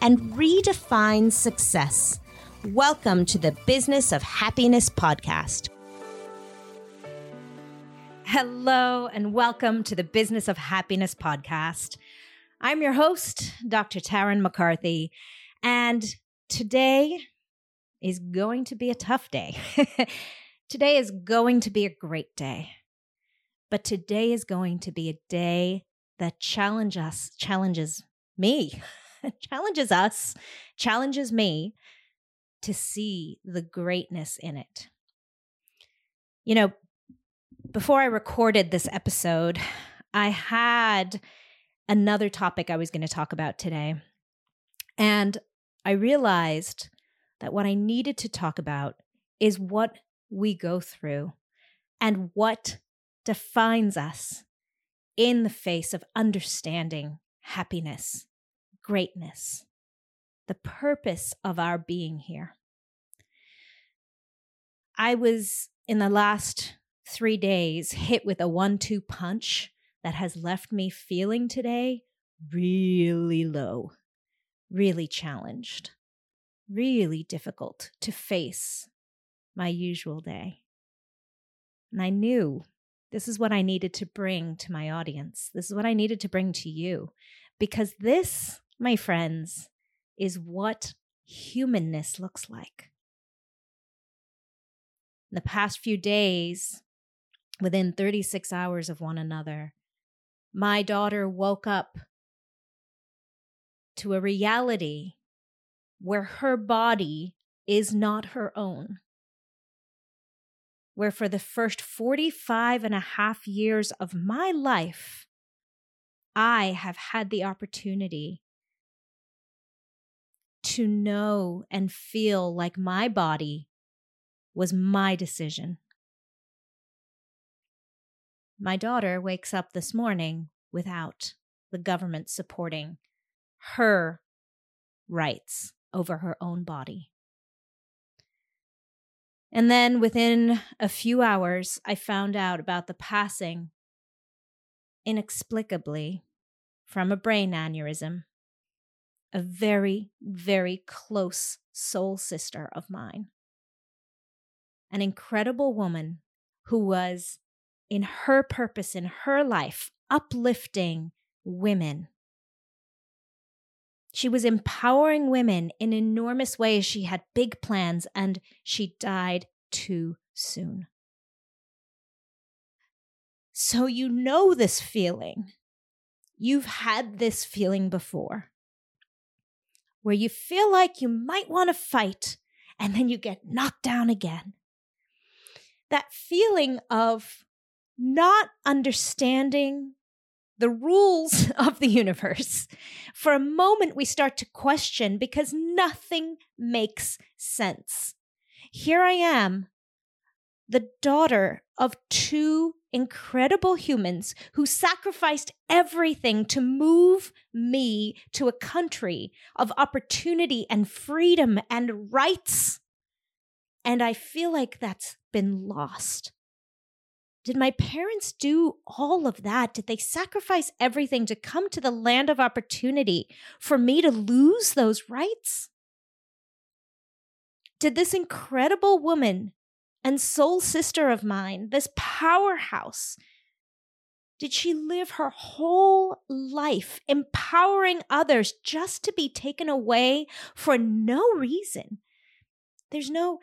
and redefine success. Welcome to the Business of Happiness podcast. Hello, and welcome to the Business of Happiness podcast. I'm your host, Dr. Tarryn MacCarthy, and today is going to be a tough day. today is going to be a great day. But today is going to be a day that challenge us, challenges me, challenges us, challenges me to see the greatness in it. You know, before I recorded this episode, I had another topic I was going to talk about today. And I realized that what I needed to talk about is what we go through and what defines us in the face of understanding happiness, greatness, the purpose of our being here. I was in the last three days hit with a one two punch that has left me feeling today really low, really challenged, really difficult to face my usual day. And I knew this is what I needed to bring to my audience. This is what I needed to bring to you. Because this, my friends, is what humanness looks like. In the past few days, within 36 hours of one another, my daughter woke up to a reality where her body is not her own where for the first 45 and a half years of my life, I have had the opportunity to know and feel like my body was my decision. My daughter wakes up this morning without the government supporting her rights over her own body. And then within a few hours, I found out about the passing, inexplicably, from a brain aneurysm, a very, very close soul sister of mine. An incredible woman who was, in her purpose in her life, uplifting women she was empowering women in enormous ways. She had big plans and she died too soon. So, you know this feeling. You've had this feeling before where you feel like you might want to fight and then you get knocked down again. That feeling of not understanding the rules of the universe, for a moment we start to question because nothing makes sense. Here I am, the daughter of two incredible humans who sacrificed everything to move me to a country of opportunity and freedom and rights. And I feel like that's been lost. Did my parents do all of that? Did they sacrifice everything to come to the land of opportunity for me to lose those rights? Did this incredible woman and soul sister of mine, this powerhouse, did she live her whole life empowering others just to be taken away for no reason? There's no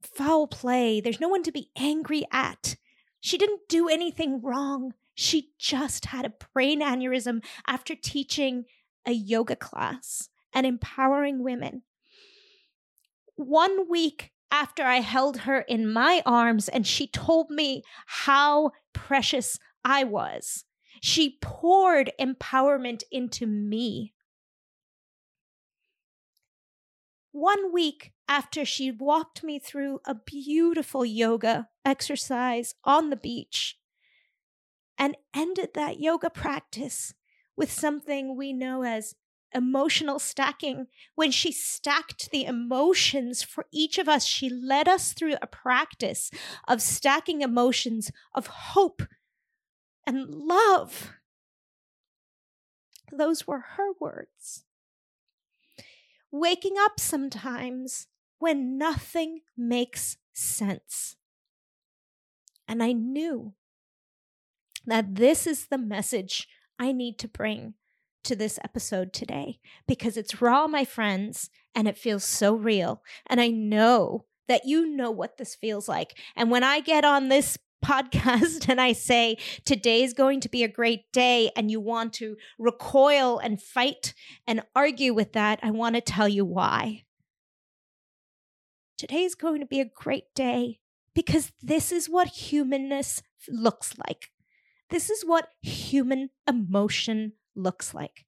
foul play. There's no one to be angry at. She didn't do anything wrong. She just had a brain aneurysm after teaching a yoga class and empowering women. One week after I held her in my arms and she told me how precious I was, she poured empowerment into me. one week after she walked me through a beautiful yoga exercise on the beach and ended that yoga practice with something we know as emotional stacking. When she stacked the emotions for each of us, she led us through a practice of stacking emotions of hope and love. Those were her words. Waking up sometimes when nothing makes sense. And I knew that this is the message I need to bring to this episode today because it's raw, my friends, and it feels so real. And I know that you know what this feels like. And when I get on this podcast and I say, today's going to be a great day, and you want to recoil and fight and argue with that, I want to tell you why. Today's going to be a great day because this is what humanness looks like. This is what human emotion looks like.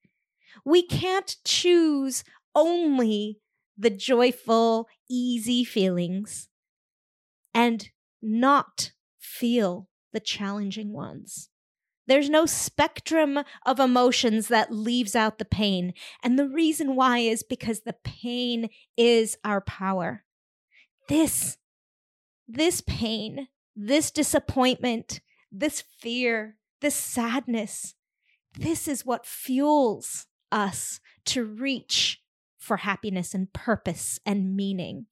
We can't choose only the joyful, easy feelings and not feel the challenging ones. There's no spectrum of emotions that leaves out the pain. And the reason why is because the pain is our power. This, this pain, this disappointment, this fear, this sadness, this is what fuels us to reach for happiness and purpose and meaning.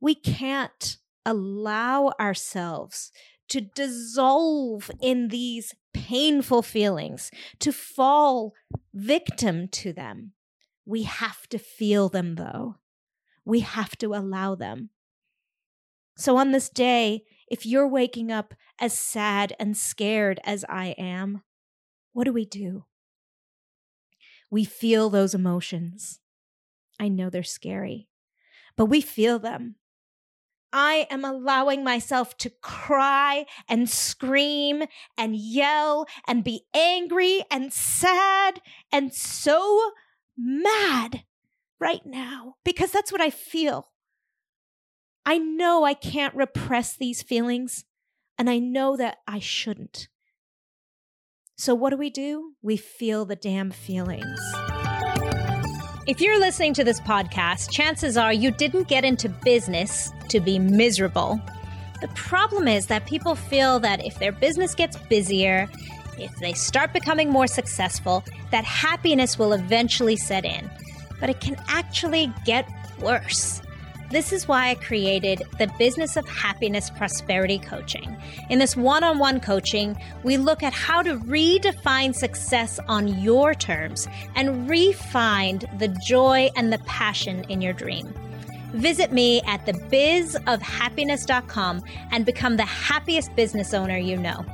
We can't allow ourselves to dissolve in these painful feelings, to fall victim to them. We have to feel them, though. We have to allow them. So, on this day, if you're waking up as sad and scared as I am, what do we do? We feel those emotions. I know they're scary, but we feel them. I am allowing myself to cry and scream and yell and be angry and sad and so mad right now because that's what I feel. I know I can't repress these feelings, and I know that I shouldn't. So, what do we do? We feel the damn feelings. If you're listening to this podcast, chances are you didn't get into business to be miserable. The problem is that people feel that if their business gets busier, if they start becoming more successful, that happiness will eventually set in. But it can actually get worse. This is why I created the Business of Happiness Prosperity Coaching. In this one on one coaching, we look at how to redefine success on your terms and re-find the joy and the passion in your dream. Visit me at thebizofhappiness.com and become the happiest business owner you know.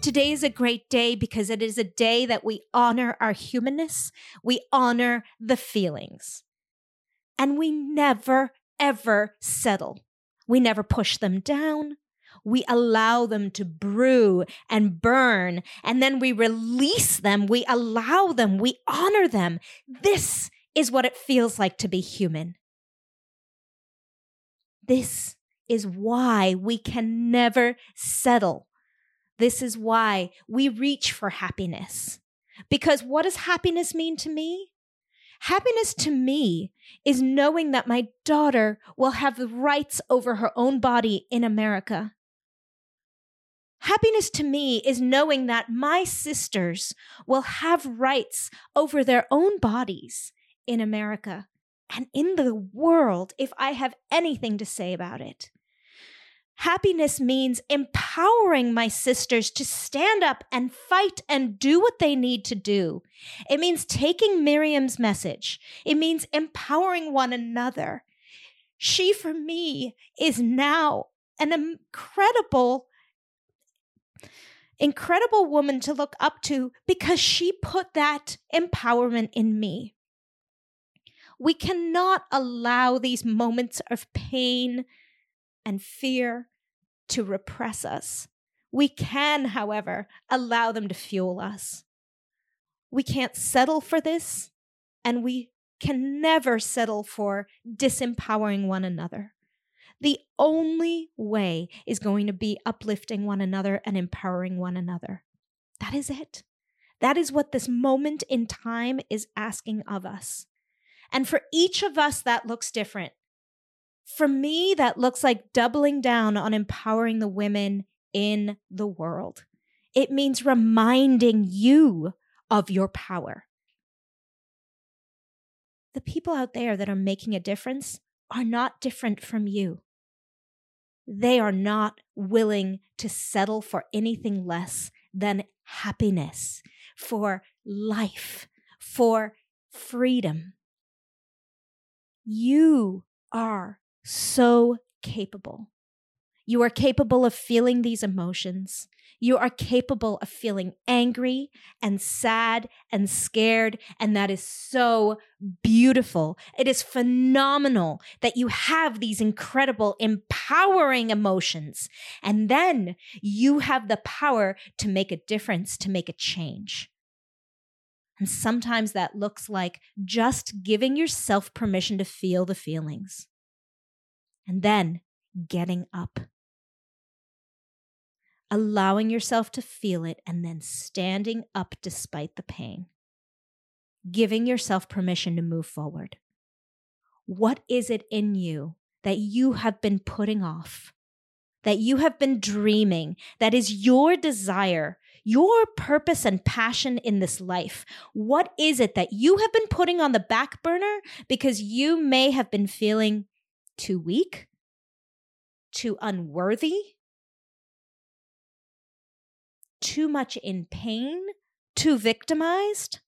Today is a great day because it is a day that we honor our humanness, we honor the feelings. And we never, ever settle. We never push them down. We allow them to brew and burn, and then we release them. We allow them. We honor them. This is what it feels like to be human. This is why we can never settle. This is why we reach for happiness. Because what does happiness mean to me? Happiness to me is knowing that my daughter will have rights over her own body in America. Happiness to me is knowing that my sisters will have rights over their own bodies in America and in the world if I have anything to say about it. Happiness means empowering my sisters to stand up and fight and do what they need to do. It means taking Miriam's message. It means empowering one another. She, for me, is now an incredible, incredible woman to look up to because she put that empowerment in me. We cannot allow these moments of pain and fear to repress us. We can, however, allow them to fuel us. We can't settle for this. and we can never settle for disempowering one another. The only way is going to be uplifting one another and empowering one another. That is it. That is what this moment in time is asking of us. And for each of us, that looks different. For me, that looks like doubling down on empowering the women in the world. It means reminding you of your power. The people out there that are making a difference are not different from you. They are not willing to settle for anything less than happiness, for life, for freedom. You are so capable. You are capable of feeling these emotions. You are capable of feeling angry and sad and scared. And that is so beautiful. It is phenomenal that you have these incredible, empowering emotions. And then you have the power to make a difference, to make a change. And sometimes that looks like just giving yourself permission to feel the feelings. And then getting up allowing yourself to feel it, and then standing up despite the pain, giving yourself permission to move forward. What is it in you that you have been putting off, that you have been dreaming, that is your desire, your purpose and passion in this life? What is it that you have been putting on the back burner because you may have been feeling too weak, too unworthy? too much in pain, too victimized.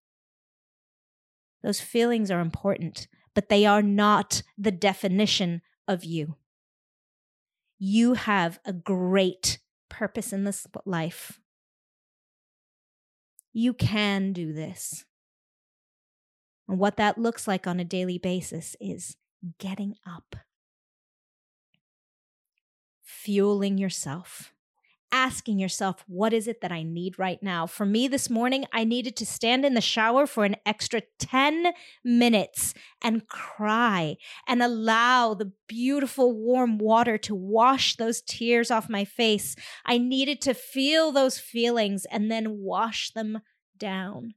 Those feelings are important, but they are not the definition of you. You have a great purpose in this life. You can do this. And what that looks like on a daily basis is getting up, fueling yourself, asking yourself, what is it that I need right now? For me this morning, I needed to stand in the shower for an extra 10 minutes and cry and allow the beautiful warm water to wash those tears off my face. I needed to feel those feelings and then wash them down.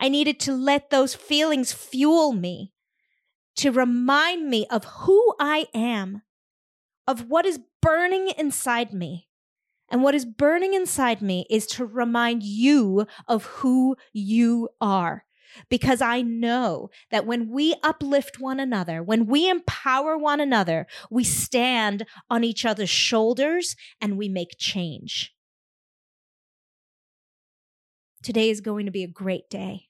I needed to let those feelings fuel me, to remind me of who I am, of what is burning inside me and what is burning inside me is to remind you of who you are. Because I know that when we uplift one another, when we empower one another, we stand on each other's shoulders and we make change. Today is going to be a great day.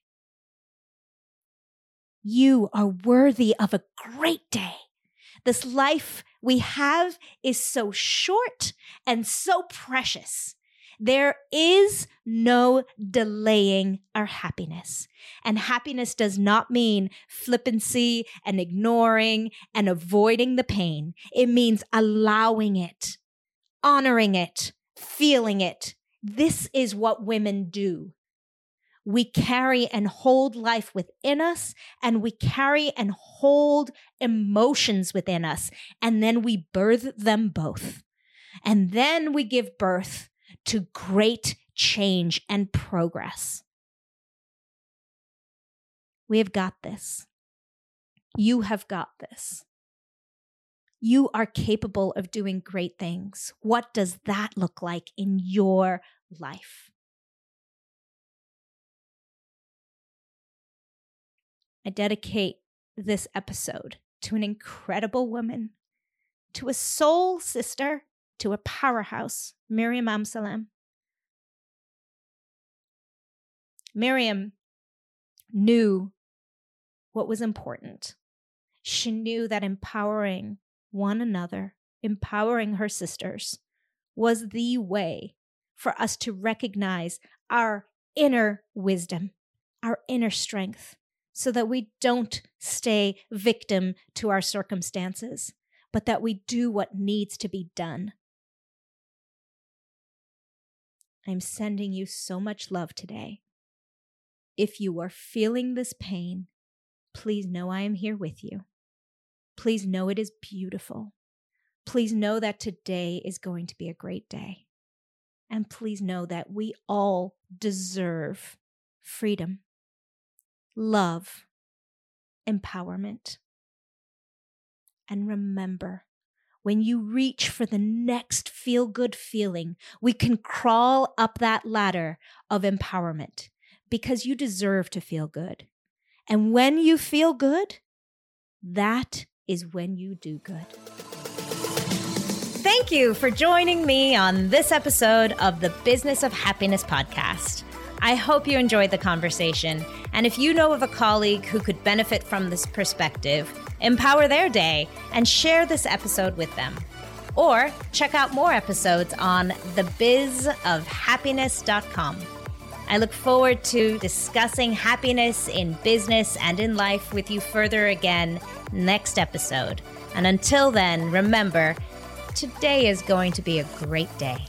You are worthy of a great day. This life we have is so short and so precious. There is no delaying our happiness. And happiness does not mean flippancy and ignoring and avoiding the pain. It means allowing it, honoring it, feeling it. This is what women do we carry and hold life within us and we carry and hold emotions within us and then we birth them both and then we give birth to great change and progress we have got this you have got this you are capable of doing great things. What does that look like in your life? I dedicate this episode to an incredible woman, to a soul sister, to a powerhouse, Miriam Amsalem. Miriam knew what was important. She knew that empowering one another, empowering her sisters, was the way for us to recognize our inner wisdom, our inner strength, so that we don't stay victim to our circumstances, but that we do what needs to be done. I'm sending you so much love today. If you are feeling this pain, please know I am here with you. Please know it is beautiful. Please know that today is going to be a great day. And please know that we all deserve freedom, love, empowerment. And remember, when you reach for the next feel good feeling, we can crawl up that ladder of empowerment because you deserve to feel good. And when you feel good, that is when you do good. Thank you for joining me on this episode of the Business of Happiness podcast. I hope you enjoyed the conversation. And if you know of a colleague who could benefit from this perspective, empower their day and share this episode with them. Or check out more episodes on thebizofhappiness.com. I look forward to discussing happiness in business and in life with you further again next episode. And until then, remember, today is going to be a great day.